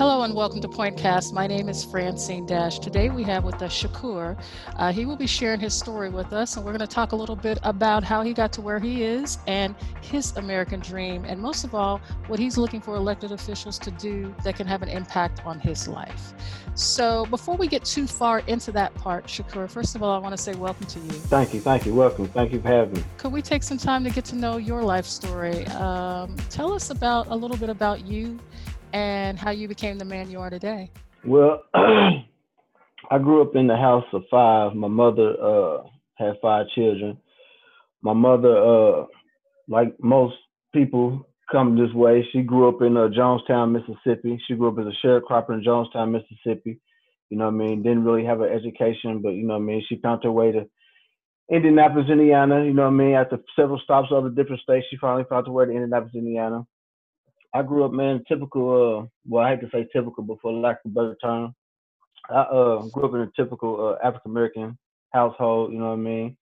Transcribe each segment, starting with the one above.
Hello and welcome to Pointcast. My name is Francine Dash. Today we have with us Shakur. Uh, he will be sharing his story with us, and we're going to talk a little bit about how he got to where he is and his American dream, and most of all, what he's looking for elected officials to do that can have an impact on his life. So, before we get too far into that part, Shakur, first of all, I want to say welcome to you. Thank you, thank you, welcome, thank you for having me. Could we take some time to get to know your life story? Um, tell us about a little bit about you and how you became the man you are today. Well, I grew up in the house of five. My mother uh, had five children. My mother, uh, like most people come this way, she grew up in uh, Jonestown, Mississippi. She grew up as a sharecropper in Jonestown, Mississippi. You know what I mean? Didn't really have an education, but you know what I mean? She found her way to Indianapolis, Indiana. You know what I mean? After several stops of the different states, she finally found her way to Indianapolis, Indiana. I grew up, man, typical. Uh, well, I hate to say typical, but for lack of a better term, I uh, grew up in a typical uh, African American household. You know what I mean?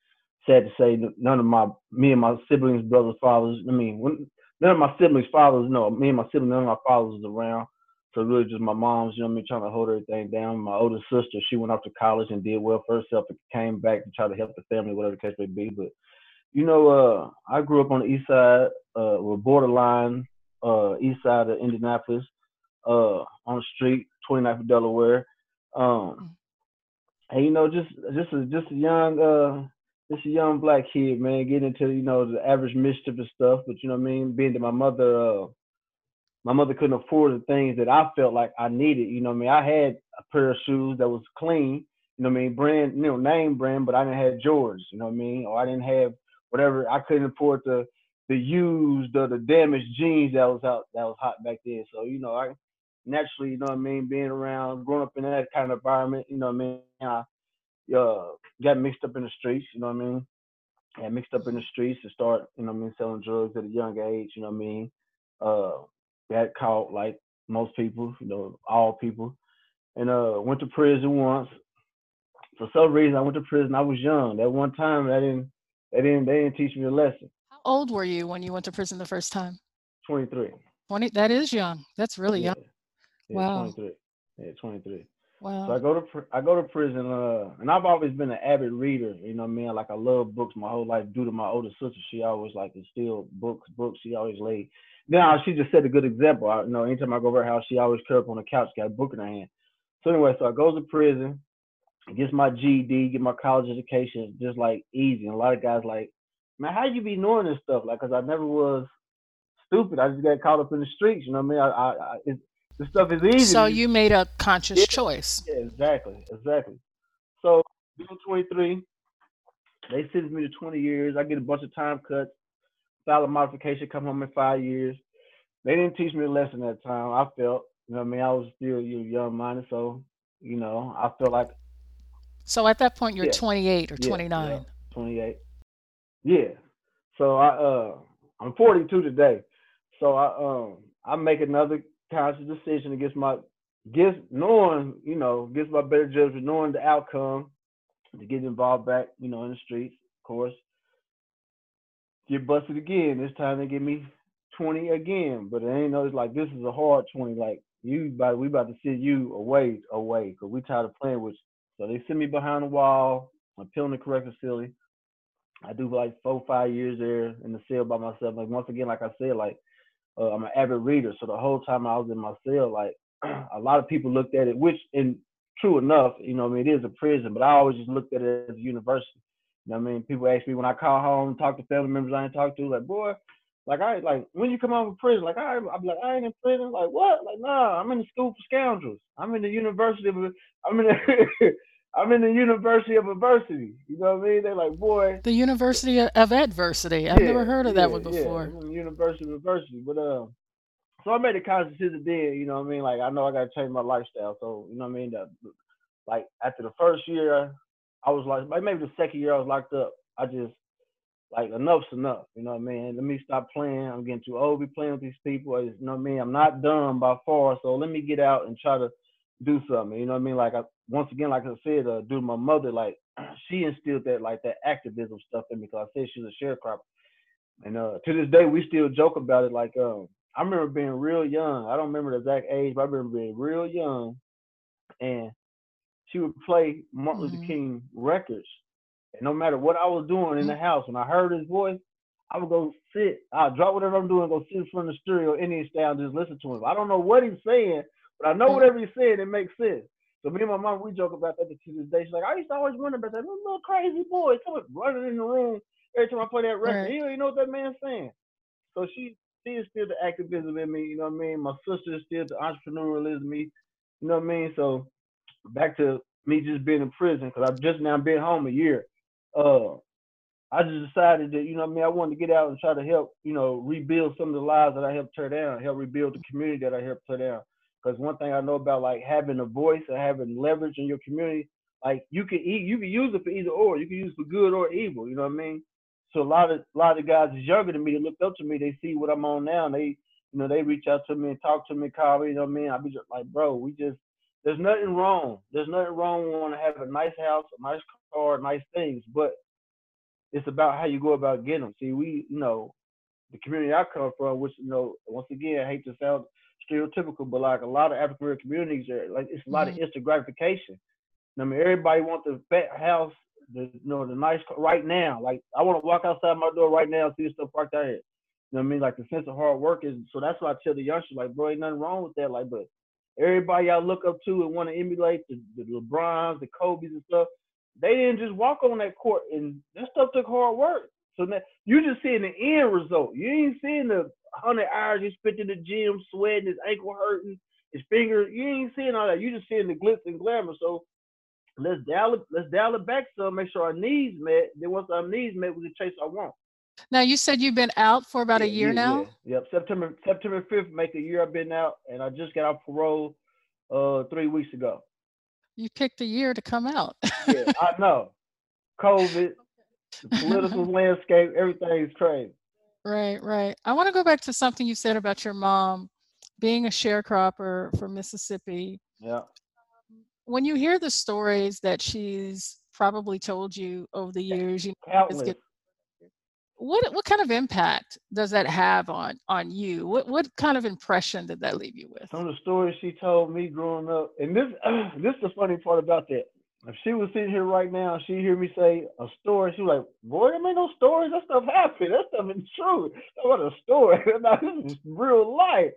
Sad to say, none of my, me and my siblings, brothers, fathers. I mean, when, none of my siblings' fathers. No, me and my siblings, none of my fathers was around. So really, just my mom's. You know what I mean? Trying to hold everything down. My older sister, she went off to college and did well for herself. And came back to try to help the family, whatever the case may be. But you know, uh, I grew up on the east side, uh, with borderline uh, east side of Indianapolis, uh, on the street, 29th of Delaware. Um, and you know, just just a just a young uh, just a young black kid, man, getting into you know the average mischief and stuff. But you know what I mean, being that my mother, uh, my mother couldn't afford the things that I felt like I needed. You know what I mean, I had a pair of shoes that was clean. You know what I mean, brand, you know, name brand, but I didn't have Jordans. You know what I mean, or I didn't have whatever. I couldn't afford the the used or the damaged jeans that was out that was hot back then. So you know, I naturally, you know what I mean, being around, growing up in that kind of environment, you know what I mean, I uh, got mixed up in the streets, you know what I mean. Got mixed up in the streets to start, you know what I mean, selling drugs at a young age, you know what I mean. Uh, got caught like most people, you know, all people, and uh, went to prison once. For some reason, I went to prison. I was young. That one time, I didn't, they didn't, they didn't teach me a lesson old were you when you went to prison the first time? 23. 20, that is young. That's really yeah. young. Yeah, wow. 23. Yeah, 23. Wow. So I go to I go to prison, uh, and I've always been an avid reader. You know what I mean? Like I love books my whole life. Due to my older sister, she always like instilled books. Books. She always laid. Now she just set a good example. I, you know, anytime I go over her house, she always curl up on the couch, got a book in her hand. So anyway, so I go to prison, gets my GED, get my college education, just like easy. And a lot of guys like, man, how you be knowing this stuff? Like, cause I never was stupid. I just got caught up in the streets. You know what I mean? I, I, I it, this stuff is easy. So you made a conscious yeah, choice. Yeah, exactly, exactly. So being 23, they sentence me to 20 years. I get a bunch of time cuts, file a modification, come home in five years. They didn't teach me a lesson that time. I felt, you know what I mean? I was still you young minded, so you know, I felt like. So at that point, you're yeah, 28 or yeah, 29. Yeah, 28. Yeah. So I uh I'm 42 today. So I um I make another conscious decision against my against knowing, you know, against my better judgment, knowing the outcome to get involved back, you know, in the streets, of course. Get busted again. This time they give me 20 again. But it ain't no it's like this is a hard 20. Like you about we about to send you away away because we tired of playing with you. So they send me behind the wall. I'm Pendleton correctional facility. I do like four, five years there in the cell by myself. Like once again, like I said, like uh, I'm an avid reader. So the whole time I was in my cell, like a lot of people looked at it, which and true enough, you know, I mean, it is a prison, but I always just looked at it as a university. You know what I mean? People ask me when I call home, talk to family members I ain't talked to, like, boy, like I like when you come out of prison, like I I'm like, I ain't in prison. Like what? Like, nah, I'm in the school for scoundrels. I'm in the university of I'm in the I'm in the University of Adversity. You know what I mean? They're like, boy. The University of Adversity. I've yeah, never heard of yeah, that one before. Yeah, University of Adversity. But um, uh, so I made a conscious decision then. You know what I mean? Like I know I got to change my lifestyle. So you know what I mean? That, like after the first year, I was like, maybe the second year I was locked up. I just like enough's enough. You know what I mean? Let me stop playing. I'm getting too old to be playing with these people. You know what I mean? I'm not done by far. So let me get out and try to do something. You know what I mean? Like I, once again, like I said, uh, due to my mother, like she instilled that like that activism stuff in me because I said she was a sharecropper. And uh, to this day, we still joke about it. Like, um, I remember being real young. I don't remember the exact age, but I remember being real young, and she would play Martin Luther Mhm. King records. And no matter what I was doing in the house, when I heard his voice, I would go sit. I'd drop whatever I'm doing, go sit in front of the stereo, Indian style, and just listen to him. I don't know what he's saying, but I know whatever he's saying, it makes sense. So me and my mom, we joke about that to this day. She's like, I used to always wonder about that little crazy boy coming running in the room every time I play that record. Right. He don't even know what that man's saying. So she she is still the activism in me, you know what I mean? My sister is still the entrepreneurialism in me, you know what I mean? So back to me just being in prison, because I've just now been home a year. Uh I just decided that, you know what I mean, I wanted to get out and try to help, you know, rebuild some of the lives that I helped tear down, help rebuild the community that I helped tear down. Because one thing I know about like having a voice and having leverage in your community, like you can eat, you can use it for either or. You can use it for good or evil. You know what I mean? So a lot of a lot of guys younger than me. Look up to me. They see what I'm on now. And they, you know, they reach out to me and talk to me, call me. You know what I mean? I be just like, bro, we just there's nothing wrong. There's nothing wrong with want to have a nice house, a nice car, nice things, but it's about how you go about getting them. See, we, you know, the community I come from, which you know, once again, I hate to sound stereotypical, but like a lot of African American communities are like it's a lot of mm-hmm. instant gratification. I mean, everybody wants the fat house, the you know, the nice car right now. Like I want to walk outside my door right now and see the stuff parked out here. You know what I mean? Like the sense of hard work is so that's why I tell the youngsters, like, bro, ain't nothing wrong with that. Like, but everybody y'all look up to and want to emulate the, the LeBrons, the Kobe's and stuff, they didn't just walk on that court and that stuff took hard work. So now you just seeing the end result. You ain't seeing the hundred hours you spent in the gym, sweating, his ankle hurting, his finger. You ain't seeing all that. You just seeing the glitz and glamour. So let's dial it, let's dial it back some, make sure our needs met. Then once our needs met, we can chase our want. Now you said you've been out for about a year yeah, now. yeah. Yep. September September fifth make a year I've been out and I just got out parole uh three weeks ago. You picked a year to come out. Yeah, I know. COVID, the political landscape, everything's crazy. Right, right. I want to go back to something you said about your mom being a sharecropper from Mississippi. Yeah. When you hear the stories that she's probably told you over the years, you know, get- what what kind of impact does that have on on you? What what kind of impression did that leave you with? Some of the stories she told me growing up, and this this is the funny part about that. If she was sitting here right now, she hear me say a story, she was like, "Boy, there ain't no stories. That stuff happened. That stuff is true. That was a story. now, this is real life."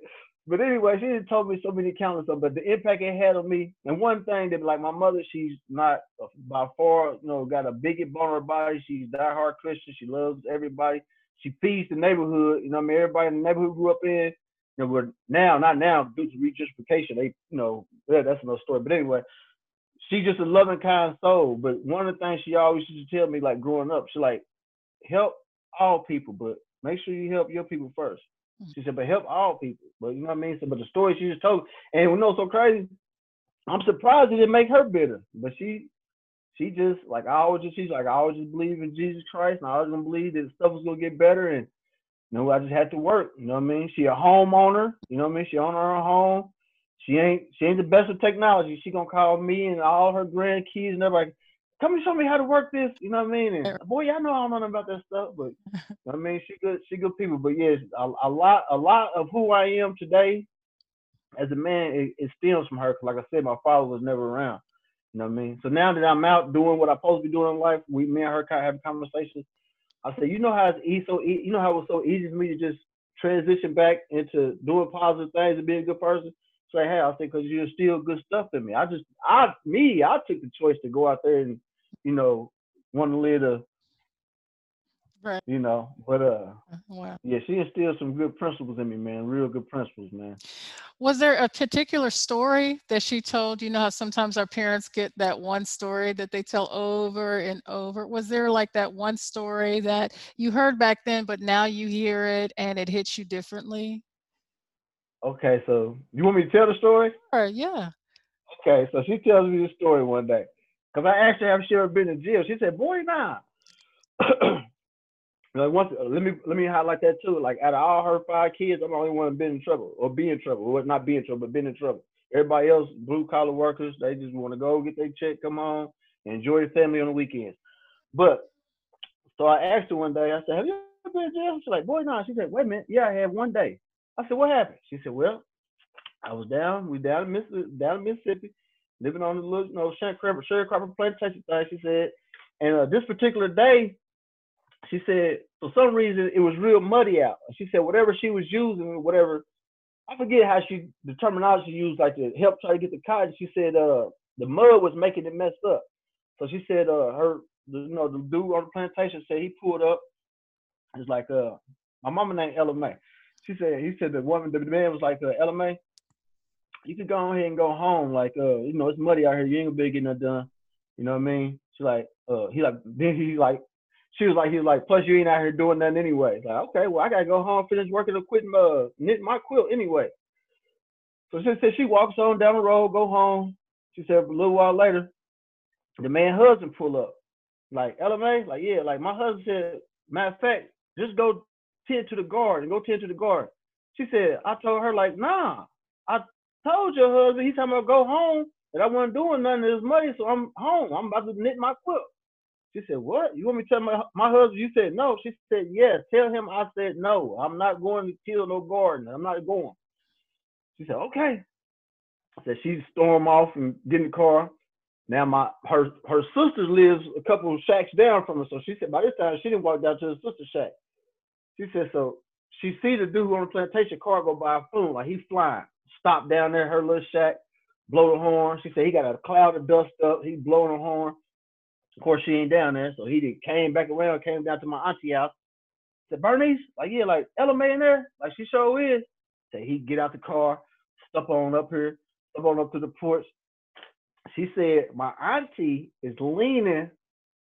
But anyway, she just told me so many countless of, but the impact it had on me. And one thing that, like my mother, she's not by far, you know, got a bigot bone on her body. She's diehard Christian. She loves everybody. She feeds the neighborhood. You know, I mean, everybody in the neighborhood grew up in. You know, we're now, not now, due to regentrification, they, you know, yeah, that's another story. But anyway, she's just a loving, kind soul. But one of the things she always used to tell me, like growing up, she like help all people, but make sure you help your people first. Hmm. She said, but help all people. But you know what I mean? So, but the story she just told, and you know, so crazy. I'm surprised it didn't make her bitter, but she, she just like I always just she's like I always just believe in Jesus Christ, and I always gonna believe that stuff was gonna get better, and you know I just had to work. You know what I mean? She a homeowner. You know what I mean? She own her own home. She ain't she ain't the best with technology. She gonna call me and all her grandkids and everybody. Come and show me how to work this. You know what I mean? And boy, y'all know I don't know nothing about that stuff, but you know what I mean, she good, she good people. But yes, a, a lot, a lot of who I am today as a man, it, it stems from her. like I said, my father was never around. You know what I mean? So now that I'm out doing what I'm supposed to be doing in life, we, me and her kind of have a conversation. I said, you know how it's easy, so e- you know how it was so easy for me to just transition back into doing positive things and being a good person. Say, hey, I said, because you're still good stuff in me. I just, I, me, I took the choice to go out there and, you know, want to live a, Right. you know, but uh, Wow. yeah, she instilled some good principles in me, man. Real good principles, man. Was there a particular story that she told? You know how sometimes our parents get that one story that they tell over and over. Was there like that one story that you heard back then, but now you hear it and it hits you differently? Okay, so you want me to tell the story? Or yeah. Okay, so she tells me this story one day. Because I asked her if she ever been in jail. She said, boy, nah. like once, uh, let me let me highlight that too. Like out of all her five kids, I'm the only one that been in trouble or be in trouble. Well, not be in trouble, but been in trouble. Everybody else, blue collar workers, they just want to go get their check, come home, enjoy the family on the weekends. But so I asked her one day, I said, Have you ever been in jail? She's like, Boy, nah. She said, Wait a minute, yeah, I have one day. I said, what happened? She said, well, I was down, we down in Mississippi, down in Mississippi, living on the little, you know, sharecropper, plantation thing. She said, and uh, this particular day, she said for some reason it was real muddy out. She said whatever she was using, whatever I forget how she the terminology she used, like to help try to get the cotton. She said uh the mud was making it messed up. So she said uh her you know the dude on the plantation said he pulled up. It's like uh my mama named Ella May. She said he said the woman the man was like uh, May. You can go ahead and go home. Like uh you know it's muddy out here. You ain't gonna be getting that done. You know what I mean? She like uh he like then he like she was like, he was like, plus you ain't out here doing nothing anyway. Like, okay, well, I gotta go home, finish working or quit uh, knit my quilt anyway. So she said she walks on down the road, go home. She said a little while later, the man husband pull up. Like, Ella May, like, yeah, like my husband said, matter of fact, just go tend to the garden, go tend to the garden. She said, I told her, like, nah, I told your husband, he's talking about go home, that I wasn't doing nothing of his money, so I'm home. I'm about to knit my quilt. She said, What? You want me to tell my my husband? You said no. She said, Yes. Tell him I said no. I'm not going to kill no garden. I'm not going. She said, Okay. I said she stormed off and get in the car. Now my her her sister lives a couple of shacks down from her. So she said by this time she didn't walk down to her sister's shack. She said so she see the dude on the plantation car go by a phone, like he's flying. Stop down there, her little shack, blow the horn. She said he got a cloud of dust up, he blowing the horn. Of course, she ain't down there, so he came back around, came down to my auntie house. Said, Bernice, like, yeah, like, Ella May in there? Like, she sure is. Said, he get out the car, step on up here, step on up to the porch. She said, my auntie is leaning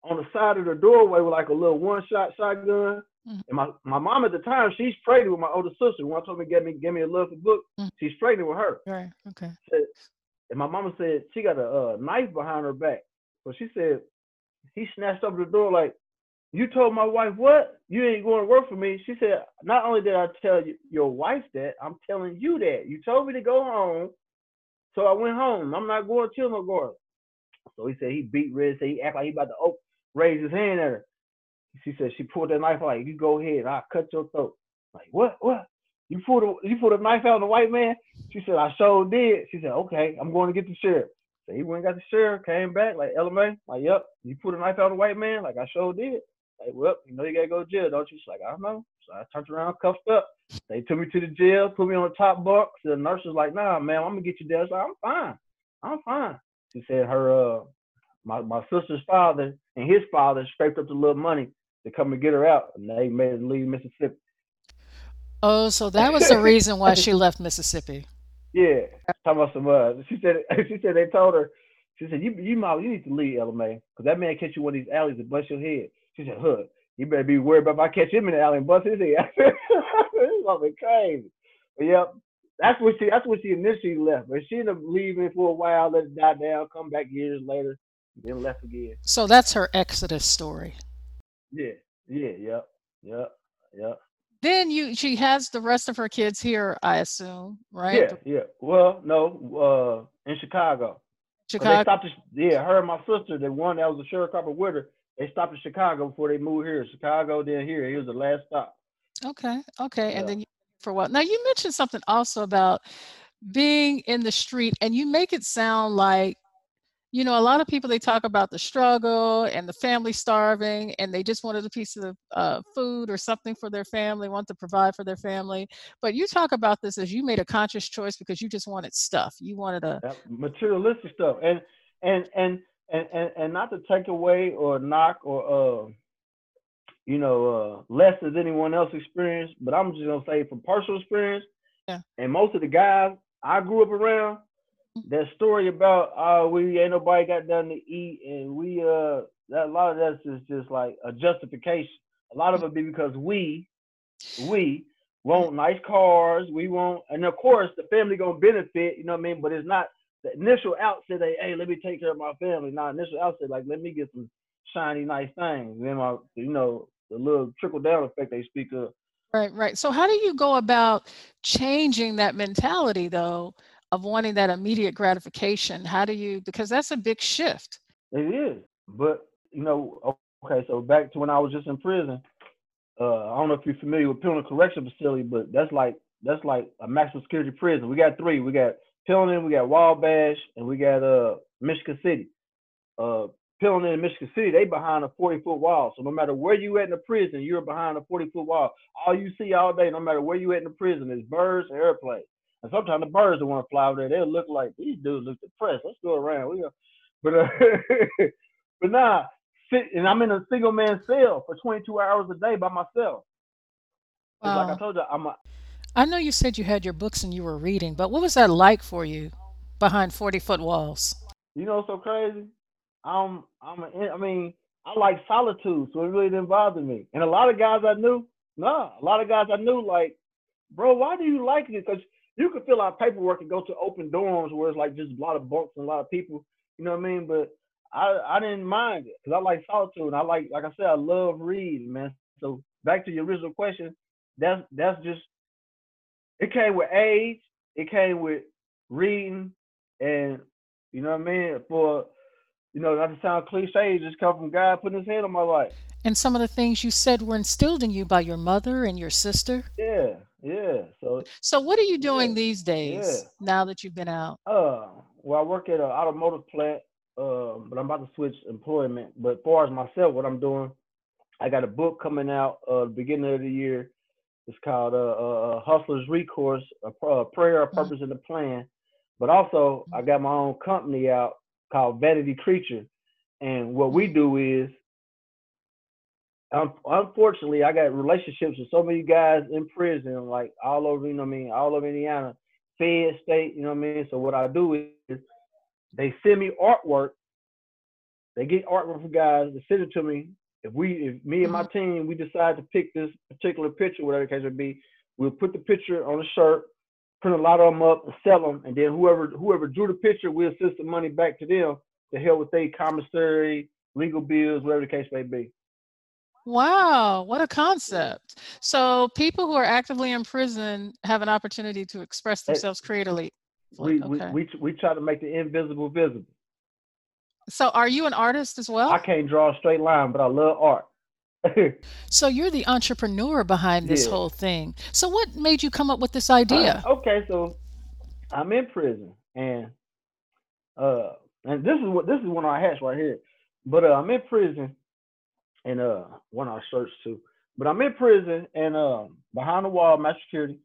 on the side of the doorway with like a little one-shot shotgun. Mm-hmm. And my, my mom at the time, she's pregnant with my older sister. One told me get me give me a look for book. Mm-hmm. She's pregnant with her. Right. Okay. And my mama said she got a knife behind her back. So she said he snatched up the door like, you told my wife what? You ain't going to work for me. She said, not only did I tell you, your wife that, I'm telling you that. You told me to go home, so I went home. I'm not going to no girl. So he said he beat Red, said he act like he about to oh, raise his hand at her. She said she pulled that knife out. like, you go ahead, I'll cut your throat. Like, what? What? You pulled a you pulled a knife out on the white man? She said, I sure did. She said, okay, I'm going to get the sheriff. So he went got the sheriff, came back, like, Ella May, like, yep, you put a knife out on a white man? Like, I sure did. Like, well, you know you gotta go to jail, don't you? She's like, I don't know. So I turned around, cuffed up. They took me to the jail, put me on the top bunk. So the nurse was like, nah, man, I'm gonna get you there. I was like, I'm fine. I'm fine. She said her uh my, my sister's father and his father scraped up the little money to come and get her out, and they made her leave Mississippi. Oh, so that was the reason why she left Mississippi. Yeah, talking about some. Uh, she said. She said they told her. She said you you might you need to leave Ella May because that man catch you one of these alleys and bust your head. She said, "Huh, you better be worried about if I catch him in the alley and bust his head." it's something crazy. But yep, that's what she that's what she initially left. But she ended up leaving for a while, let it die down, come back years later, then left again. So that's her exodus story. Yeah, yeah, yep, yep, yep then you she has the rest of her kids here, I assume, right? Yeah, yeah. Well, no, uh, in Chicago. Chicago. They stopped. yeah, her and my sister, the one that was a sharecropper with her, they stopped in Chicago before they moved here. Chicago, then here. He was the last stop. Okay, okay, yeah. and then you, for what? Now you mentioned something also about being in the street, and you make it sound like you know, a lot of people they talk about the struggle and the family starving, and they just wanted a piece of uh, food or something for their family, want to provide for their family. But you talk about this as you made a conscious choice because you just wanted stuff. You wanted a materialistic stuff, and and and and and, and not to take away or knock or uh, you know uh, less as anyone else experienced, but I'm just gonna say from personal experience, yeah. and most of the guys I grew up around that story about uh we ain't nobody got nothing to eat and we uh that a lot of that is just like a justification. A lot of it be because we we want nice cars, we want and of course the family gonna benefit, you know what I mean? But it's not the initial outset that hey let me take care of my family. Not initial outset like let me get some shiny nice things. Then my you know the little trickle down effect they speak of. Right, right. So how do you go about changing that mentality though? Of wanting that immediate gratification how do you because that's a big shift it is but you know okay so back to when i was just in prison uh, i don't know if you're familiar with Pendleton correction facility but that's like that's like a maximum security prison. We got three. We got Pendleton, we got Wabash, and we got uh Michigan City. Uh, Pendleton and Michigan City, they behind a 40 foot wall. So no matter where you at in the prison, you're behind a 40 foot wall. All you see all day, no matter where you at in the prison, is birds and airplanes. And sometimes the birds don't want to fly over there. They'll look like these dudes look depressed. Let's go around. We go. But uh, but nah, sit, and I'm in a single man cell for 22 hours a day by myself. Wow. Like I told you, I'm a, I know you said you had your books and you were reading, but what was that like for you behind 40 foot walls? You know, so crazy. I'm, I'm, a, I mean, I like solitude, so it really didn't bother me. And a lot of guys I knew, nah, a lot of guys I knew, like, bro, why do you like it? Because you can fill out paperwork and go to open dorms where it's like just a lot of bunks and a lot of people. You know what I mean? But I, I didn't mind it because I like solitude. And I like, like I said, I love reading, man. So back to your original question, that's that's just it came with age, it came with reading, and you know what I mean. For you know, not to sound cliche, it just come from God putting His hand on my life. And some of the things you said were instilled in you by your mother and your sister. Yeah, yeah. So, so what are you doing yeah, these days yeah. now that you've been out? Uh, well, I work at an automotive plant, uh, but I'm about to switch employment. But as far as myself, what I'm doing, I got a book coming out uh, the beginning of the year it's called uh, uh, uh Hustler's Recourse, a, a prayer, a mm-hmm. purpose, and a plan. But also, I got my own company out called Vanity Creature, and what we do is, um, unfortunately, I got relationships with so many guys in prison, like all over, you know, what I mean, all over Indiana, Fed, state, you know what I mean. So what I do is, they send me artwork. They get artwork from guys, they send it to me, if we, if me and my mm-hmm. team, we decide to pick this particular picture, whatever the case may be, we'll put the picture on a shirt, print a lot of them up, and sell them, and then whoever whoever drew the picture, we'll send the money back to them to help with their commissary, legal bills, whatever the case may be. Wow, what a concept. So people who are actively in prison have an opportunity to express themselves creatively. We, okay. we, we, we try to make the invisible visible. So are you an artist as well? I can't draw a straight line, but I love art. so you're the entrepreneur behind this yeah. whole thing. So what made you come up with this idea? Uh, okay, so I'm in prison and uh and this is what this is one of our hats right here. But uh, I'm in prison and uh one of our shirts too. But I'm in prison and uh behind the wall, my security.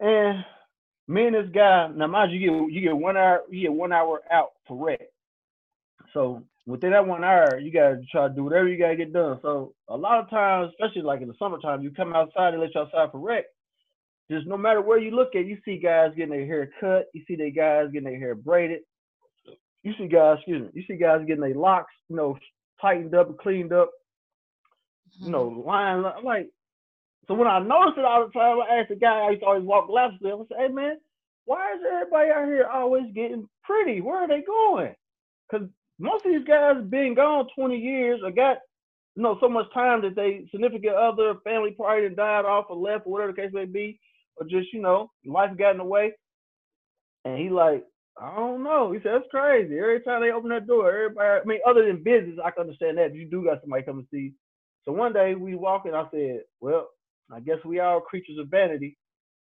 And me and this guy, now mind you, you get you get one hour, you get one hour out for rec. So within that one hour, you gotta try to do whatever you gotta get done. So a lot of times, especially like in the summertime, you come outside and let you outside for rec. Just no matter where you look at, you see guys getting their hair cut. You see the guys getting their hair braided. You see guys, excuse me, you see guys getting their locks, you know, tightened up and cleaned up. You know, mm-hmm. lying like. So when I noticed it all the time, I asked the guy I used to always walk glasses with. I said, "Hey man, why is everybody out here always getting pretty? Where are they going?" Because most of these guys been gone 20 years or got you know so much time that they significant other family probably died off or left or whatever the case may be or just you know life got in the way and he like i don't know he said that's crazy every time they open that door everybody i mean other than business i can understand that you do got somebody come and see so one day we walking i said well i guess we are creatures of vanity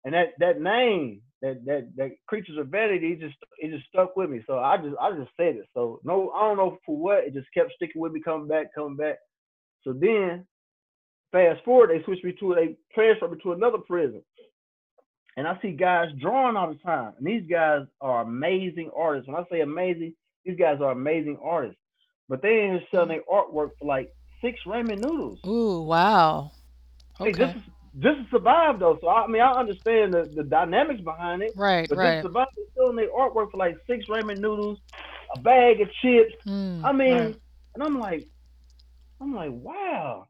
and that that name that that that creatures of vanity just it just stuck with me. So I just I just said it. So no, I don't know for what it just kept sticking with me, coming back, coming back. So then, fast forward, they switched me to they transferred me to another prison, and I see guys drawing all the time, and these guys are amazing artists. When I say amazing, these guys are amazing artists, but they ain't selling their artwork for like six ramen noodles. Ooh, wow. Okay. Hey, this is just to survive though. So I mean, I understand the, the dynamics behind it. Right, but right. Just survive, still in their artwork for like six ramen noodles, a bag of chips. Mm, I mean, right. and I'm like, I'm like, wow.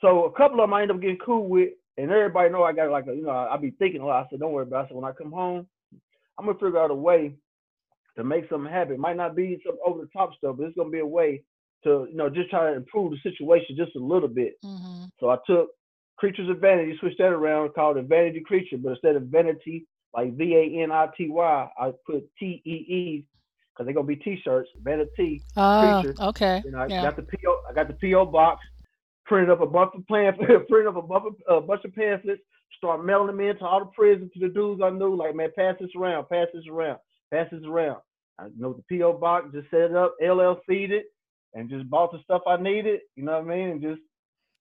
So a couple of them I end up getting cool with, and everybody know I got like a, you know, I, I be thinking a lot. I said, don't worry about it. I said, when I come home, I'm gonna figure out a way to make something happen. It might not be some over the top stuff, but it's gonna be a way to, you know, just try to improve the situation just a little bit. Mm-hmm. So I took Creatures of Vanity, switched that around, called it Vanity Creature, but instead of vanity, like V A N I T Y, I put T E E because they're gonna be T-shirts, Vanity oh, Creature. Okay. Know, I yeah. got the PO, I got the PO box, printed up a bunch of pamphlets, printed up a bunch of, a bunch of pamphlets, start mailing them into all the prisons to the dudes I knew, like, man, pass this around, pass this around, pass this around. I know the P.O. box, just set it up, LLC'd it, and just bought the stuff I needed, you know what I mean, and just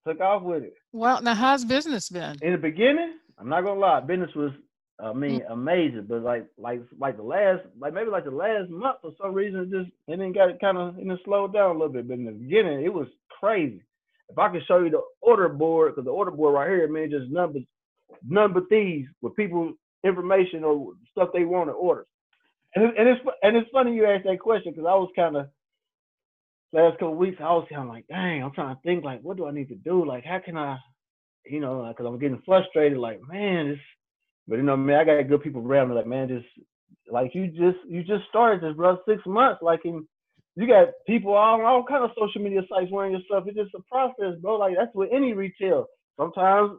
took off with it. Well, now how's business been? In the beginning, I'm not gonna lie, business was I mean mm. amazing, but like like like the last like maybe like the last month for some reason it just it didn't got it kind of it slowed down a little bit. But in the beginning, it was crazy. If I could show you the order board, because the order board right here, man, just numbers, number these with people information or stuff they want to order. And, it, and it's and it's funny you asked that question because I was kind of last couple weeks, I was kind of like, dang, I'm trying to think, like, what do I need to do? Like, how can I, you know, because I'm getting frustrated, like, man, it's, but you know, man, I got good people around me, like, man, just, like, you just, you just started this, bro, six months, like, in, you got people on all kind of social media sites wearing your stuff. It's just a process, bro. Like, that's with any retail. Sometimes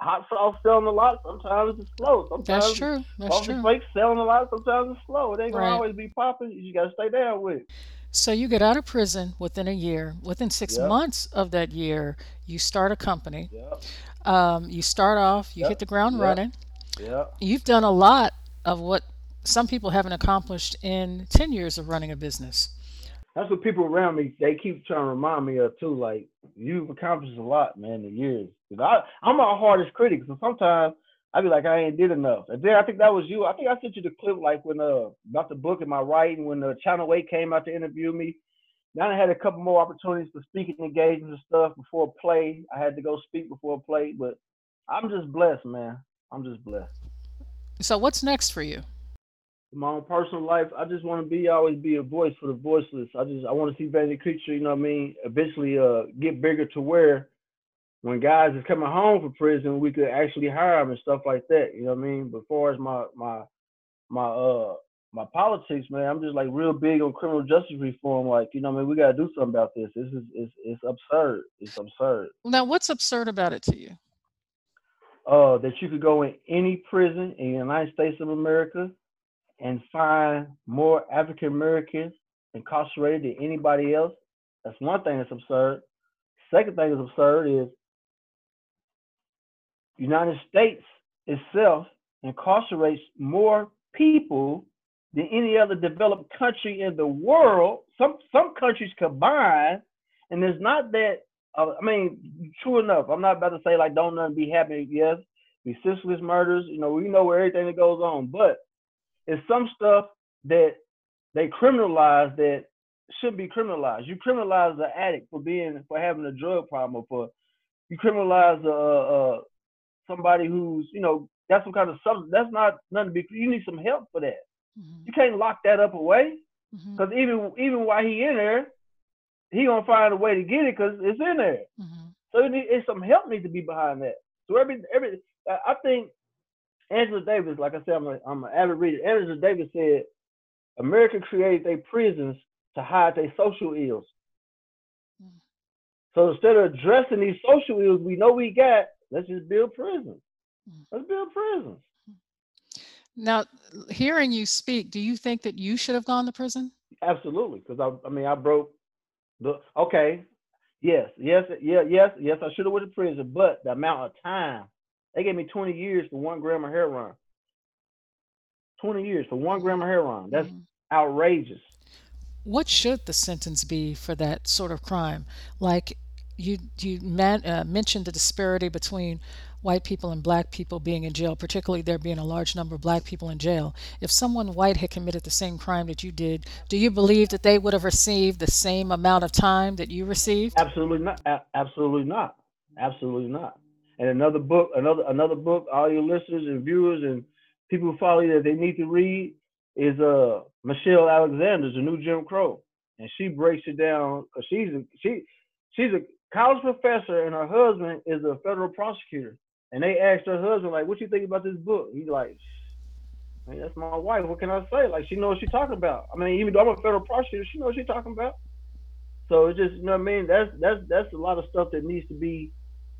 hot sauce selling a lot, sometimes it's slow. Sometimes that's true. That's true. flakes selling a lot, sometimes it's slow. It ain't gonna right. always be popping. You gotta stay down with it. So you get out of prison within a year. Within six yep. months of that year, you start a company. Yep. Um, you start off, you yep. hit the ground running. Yep. You've done a lot of what some people haven't accomplished in 10 years of running a business. That's what people around me, they keep trying to remind me of too. Like, you've accomplished a lot, man, in years. I, I'm our hardest critic. So sometimes I'd be like, I ain't did enough. And then I think that was you. I think I sent you the clip like when uh about the book and my writing when the Channel 8 came out to interview me. Then I had a couple more opportunities for speaking engagements and stuff before play. I had to go speak before play, but I'm just blessed, man. I'm just blessed. So what's next for you? In my own personal life, I just want to be always be a voice for the voiceless. I just I want to see Vanity Creature, you know what I mean, eventually uh get bigger to where when guys is coming home from prison, we could actually hire them and stuff like that. You know what I mean? But as far as my my my uh my politics, man, I'm just like real big on criminal justice reform. Like, you know, what I mean, we gotta do something about this. This is it's it's absurd. It's absurd. Now, what's absurd about it to you? Uh, that you could go in any prison in the United States of America and find more African Americans incarcerated than anybody else. That's one thing that's absurd. Second thing that's absurd is United States itself incarcerates more people than any other developed country in the world. Some some countries combined, and it's not that. Uh, I mean, true enough. I'm not about to say like don't nothing be happening. Yes, be senseless murders. You know, we know where everything that goes on, but it's some stuff that they criminalize that shouldn't be criminalized. You criminalize the addict for being for having a drug problem, or for you criminalize a, somebody who's, you know, got some kind of substance. That's not nothing to be. You need some help for that. Mm-hmm. You can't lock that up away because mm-hmm. even even while he in there, he gonna find a way to get it because it's in there. Mm-hmm. So it it's some help needs to be behind that. So every every I think Angela Davis, like I said, I'm a, I'm an avid reader. Angela Davis said, America created their prisons to hide their social ills. Mm. So instead of addressing these social ills we know we got, Let's just build prisons. Hmm. Let's build prisons. Now, hearing you speak, do you think that you should have gone to prison? Absolutely, because I, I mean, I broke the. Okay, yes, yes, yeah, yes, yes. I should have went to prison, but the amount of time they gave me 20 years for one gram of heroin. 20 years for one gram of heroin. That's mm-hmm. outrageous. What should the sentence be for that sort of crime? Like you you man, uh, mentioned the disparity between white people and black people being in jail, particularly there being a large number of black people in jail. If someone white had committed the same crime that you did, do you believe that they would have received the same amount of time that you received? Absolutely not. absolutely not. Absolutely not. And another book, another another book, all your listeners and viewers and people who follow you that they need to read is uh Michelle Alexander's The New Jim Crow, and she breaks it down because she's a, she she's a college professor and her husband is a federal prosecutor. And they asked her husband, like, what you think about this book? He's like, man, that's my wife. What can I say? Like, she knows what she's talking about. I mean, even though I'm a federal prosecutor, she knows what she's talking about. So it's just, you know what I mean? That's that's that's a lot of stuff that needs to be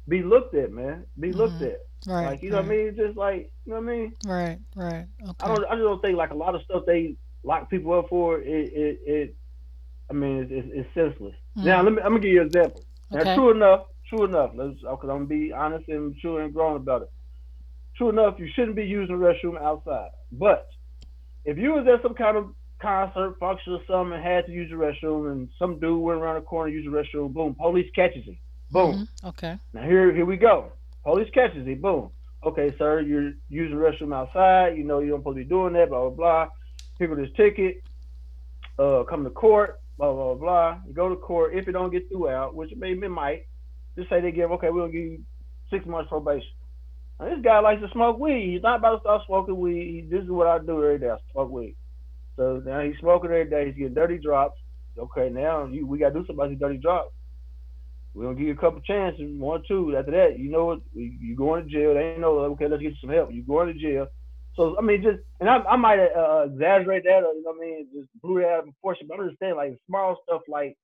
be looked at, man. Be mm-hmm. looked at. Right. Like, you know right. what I mean? Just like, you know what I mean? Right, right. Okay. I don't I just don't think like a lot of stuff they lock people up for it it, it I mean it's, it's, it's senseless. Mm-hmm. Now let me I'm gonna give you an example. Okay. Now, true enough, true enough. Let's because I'm gonna be honest and true and grown about it. True enough, you shouldn't be using the restroom outside. But if you was at some kind of concert, function, or something, and had to use the restroom, and some dude went around the corner, used the restroom, boom, police catches him. Boom. Mm-hmm. Okay. Now here, here we go. Police catches him. Boom. Okay, sir, you're using the restroom outside. You know you don't supposed to be doing that. Blah blah blah. People this ticket. Uh, come to court. Blah blah blah. You go to court. If it don't get through out, which maybe it might, just say they give. Okay, we'll give you six months probation. Now, this guy likes to smoke weed. He's not about to start smoking weed. This is what I do every day. I smoke weed. So now he's smoking every day. He's getting dirty drops. Okay, now you, we got to do something about these dirty drops. We're gonna give you a couple chances, one, or two. After that, you know what? You going to jail. They know. Okay, let's get you some help. You going to jail. So I mean, just and I, I might uh, exaggerate that, or you know what I mean, just blew that out of proportion. But understand, like small stuff like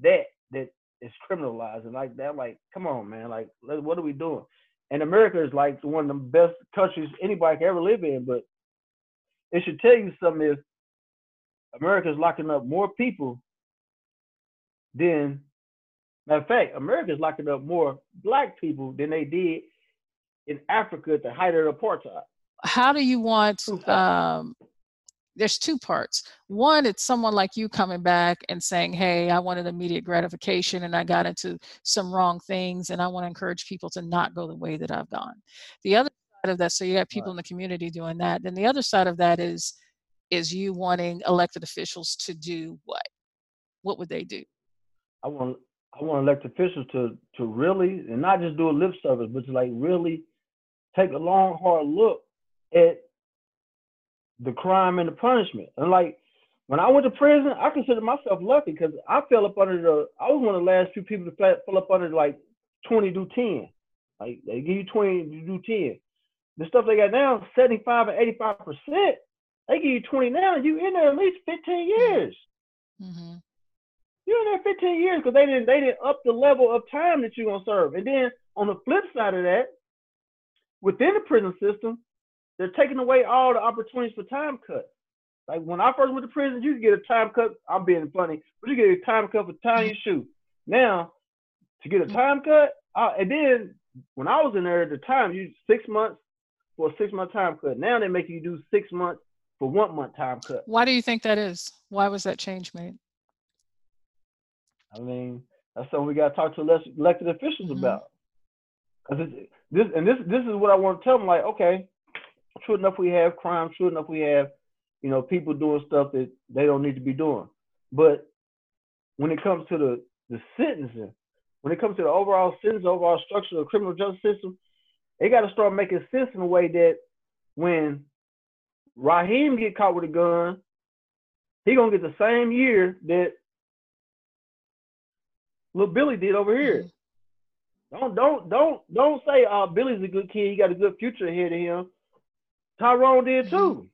that that is criminalized, and like that, like come on, man, like what are we doing? And America is like one of the best countries anybody can ever live in, but it should tell you something is America is locking up more people than matter of fact, America is locking up more black people than they did in Africa at the height of apartheid. How do you want um, there's two parts. One, it's someone like you coming back and saying, Hey, I wanted immediate gratification and I got into some wrong things and I want to encourage people to not go the way that I've gone. The other side of that, so you have people right. in the community doing that. Then the other side of that is is you wanting elected officials to do what? What would they do? I want I want elected officials to to really and not just do a lip service, but to like really take a long, hard look at the crime and the punishment. And like when I went to prison, I consider myself lucky because I fell up under the. I was one of the last few people to fall up under like twenty do ten. Like they give you twenty, you do ten. The stuff they got now, seventy five and eighty five percent. They give you twenty now, you in there at least fifteen years. Mm-hmm. You're in there fifteen years because they didn't they didn't up the level of time that you're gonna serve. And then on the flip side of that, within the prison system, they're taking away all the opportunities for time cuts. Like when I first went to prison, you could get a time cut. I'm being funny, but you get a time cut for time you shoot. Now, to get a time cut, uh, and then when I was in there at the time, you six months for a six month time cut. Now they make you do six months for one month time cut. Why do you think that is? Why was that change made? I mean, that's something we got to talk to elected officials mm-hmm. about. Because this and this this is what I want to tell them. Like, okay, true enough we have crime, true enough we have, you know, people doing stuff that they don't need to be doing. But when it comes to the the sentencing, when it comes to the overall sentence, overall structure of the criminal justice system, they got to start making sense in a way that when Raheem get caught with a gun, he gonna get the same year that little Billy did over here. Don't don't don't don't say uh Billy's a good kid, he got a good future ahead of him. Tyrone did mm-hmm. too.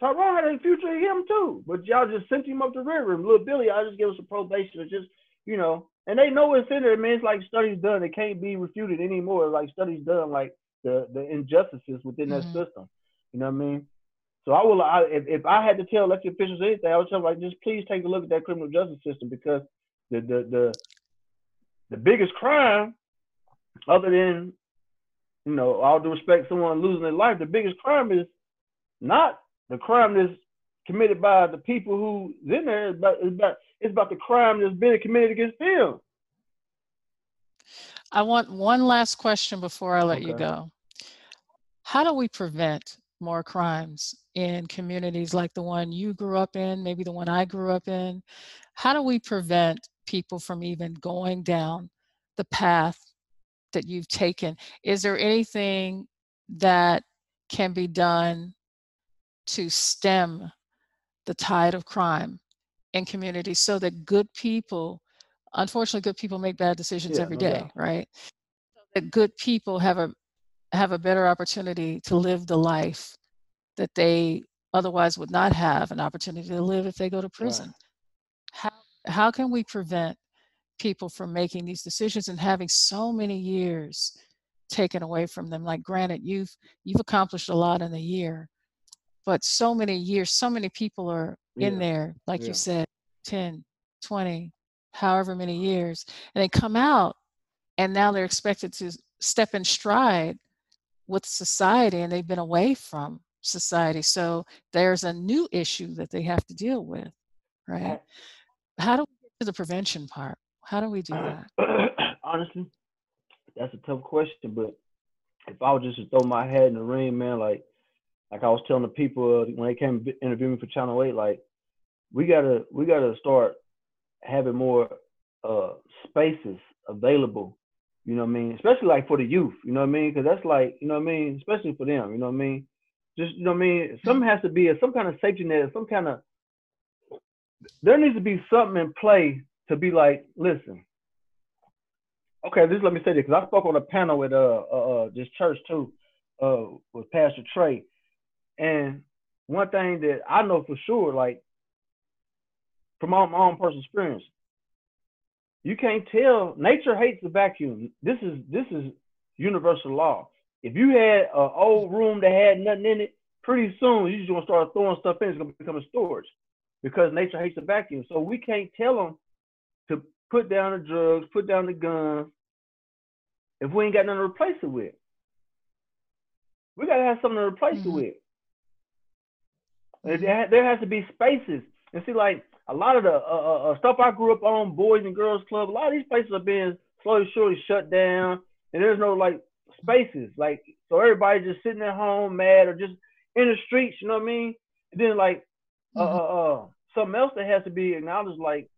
Tyrone had a future in him too. But y'all just sent him up the river. And little Billy, I just give us a probation or just, you know, and they know it's in there. Man, it's like studies done. It can't be refuted anymore. Like studies done, like the the injustices within mm-hmm. that system. You know what I mean? So I will. I, if, if I had to tell elected officials anything, I would tell them like, just please take a look at that criminal justice system because the the the the biggest crime, other than you know, all due respect, someone losing their life, the biggest crime is not the crime that's committed by the people who's in there. It's about, it's about, it's about the crime that's been committed against them. I want one last question before I let okay. you go. How do we prevent more crimes in communities like the one you grew up in, maybe the one I grew up in? How do we prevent people from even going down the path that you've taken. Is there anything that can be done to stem the tide of crime in communities so that good people, unfortunately, good people make bad decisions yeah, every day, no right? So that good people have a have a better opportunity to live the life that they otherwise would not have an opportunity to live if they go to prison. Right. How how can we prevent people from making these decisions and having so many years taken away from them like granted you've you've accomplished a lot in a year but so many years so many people are in yeah. there like yeah. you said 10 20 however many years and they come out and now they're expected to step in stride with society and they've been away from society so there's a new issue that they have to deal with right how do we get to the prevention part how do we do that honestly that's a tough question but if i was just to throw my head in the ring man like like i was telling the people uh, when they came interview me for channel 8 like we gotta we gotta start having more uh spaces available you know what I mean? Especially like for the youth, you know what I mean? Because that's like, you know what I mean? Especially for them, you know what I mean? Just, you know what I mean? Something has to be a, some kind of safety net, some kind of, there needs to be something in play to be like, listen, okay, this let me say this, because I spoke on a panel with uh, uh, uh, this church too, uh, with Pastor Trey. And one thing that I know for sure, like, from my, my own personal experience, you can't tell. Nature hates the vacuum. This is this is universal law. If you had an old room that had nothing in it, pretty soon you're just gonna start throwing stuff in. It's gonna become a storage because nature hates the vacuum. So we can't tell them to put down the drugs, put down the guns, if we ain't got nothing to replace it with. We gotta have something to replace mm-hmm. it with. There has to be spaces. And see, like a lot of the uh, uh, uh, stuff I grew up on, Boys and Girls Club, a lot of these places are being slowly, surely shut down, and there's no like spaces, like so everybody's just sitting at home mad or just in the streets, you know what I mean? And then like uh, mm-hmm. uh, uh, something else that has to be acknowledged, like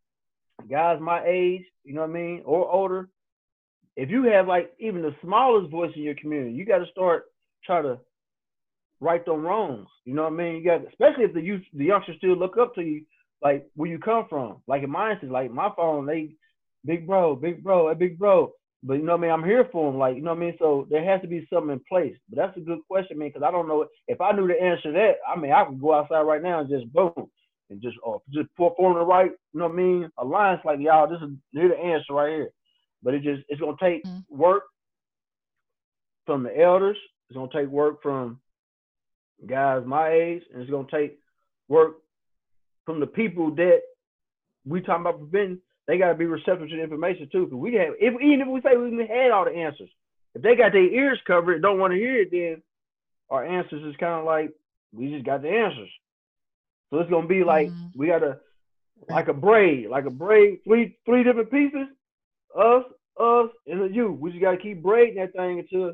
guys my age, you know what I mean, or older. If you have like even the smallest voice in your community, you got to start try to right them wrongs. You know what I mean? You got, especially if the youth, the youngsters still look up to you like where you come from. Like in my instance, like my phone, they big bro, big bro, a big bro. But you know what I mean? I'm here for them. Like, you know what I mean? So there has to be something in place. But that's a good question, man, because I don't know if I knew the answer to that, I mean I could go outside right now and just boom and just uh, just form the right, you know what I mean, alliance like y'all, this is here the answer right here. But it just it's gonna take mm-hmm. work from the elders, it's gonna take work from guys my age, and it's gonna take work from the people that we talking about preventing, they got to be receptive to the information too. Because we have, if even if we say we even had all the answers, if they got their ears covered, don't want to hear it, then our answers is kind of like we just got the answers. So it's gonna be like mm-hmm. we got to like a braid, like a braid, three three different pieces, us, us, and you. We just got to keep braiding that thing until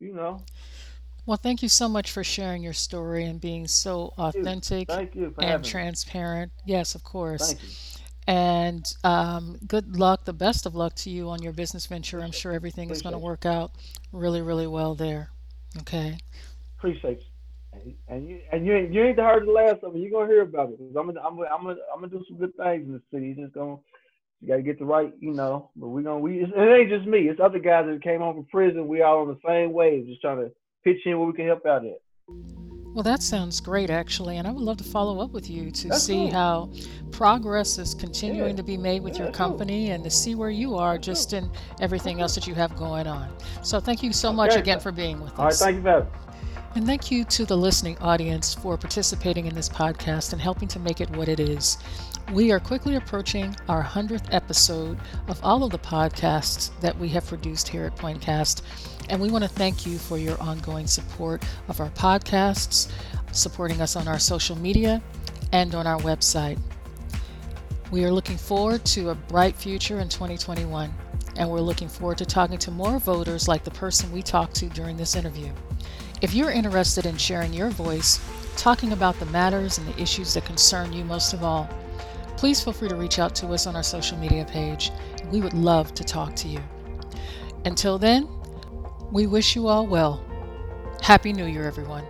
you know well, thank you so much for sharing your story and being so authentic and transparent. Yes, of course. And um, good luck, the best of luck to you on your business venture. I'm sure everything is going to work out really, really well there. Okay. Appreciate you. And you and you ain't, you ain't heard the last of it. You're gonna hear about it. I'm gonna I'm gonna I'm gonna I'm gonna do some good things in the city. You're just gonna you gotta get the right, you know. But we gonna we it ain't just me. It's other guys that came home from prison. We all on the same wave, just trying to pitch in where we can help out at. Well, that sounds great, actually, and I would love to follow up with you to That's see cool. how progress is continuing yeah. to be made with yeah, your company cool. and to see where you are That's just cool. in everything else that you have going on. So, thank you so much again for being with All us. All right, thank you, Beth. And thank you to the listening audience for participating in this podcast and helping to make it what it is. We are quickly approaching our 100th episode of all of the podcasts that we have produced here at Pointcast. And we want to thank you for your ongoing support of our podcasts, supporting us on our social media, and on our website. We are looking forward to a bright future in 2021, and we're looking forward to talking to more voters like the person we talked to during this interview. If you're interested in sharing your voice, talking about the matters and the issues that concern you most of all, please feel free to reach out to us on our social media page. We would love to talk to you. Until then, we wish you all well. Happy New Year, everyone.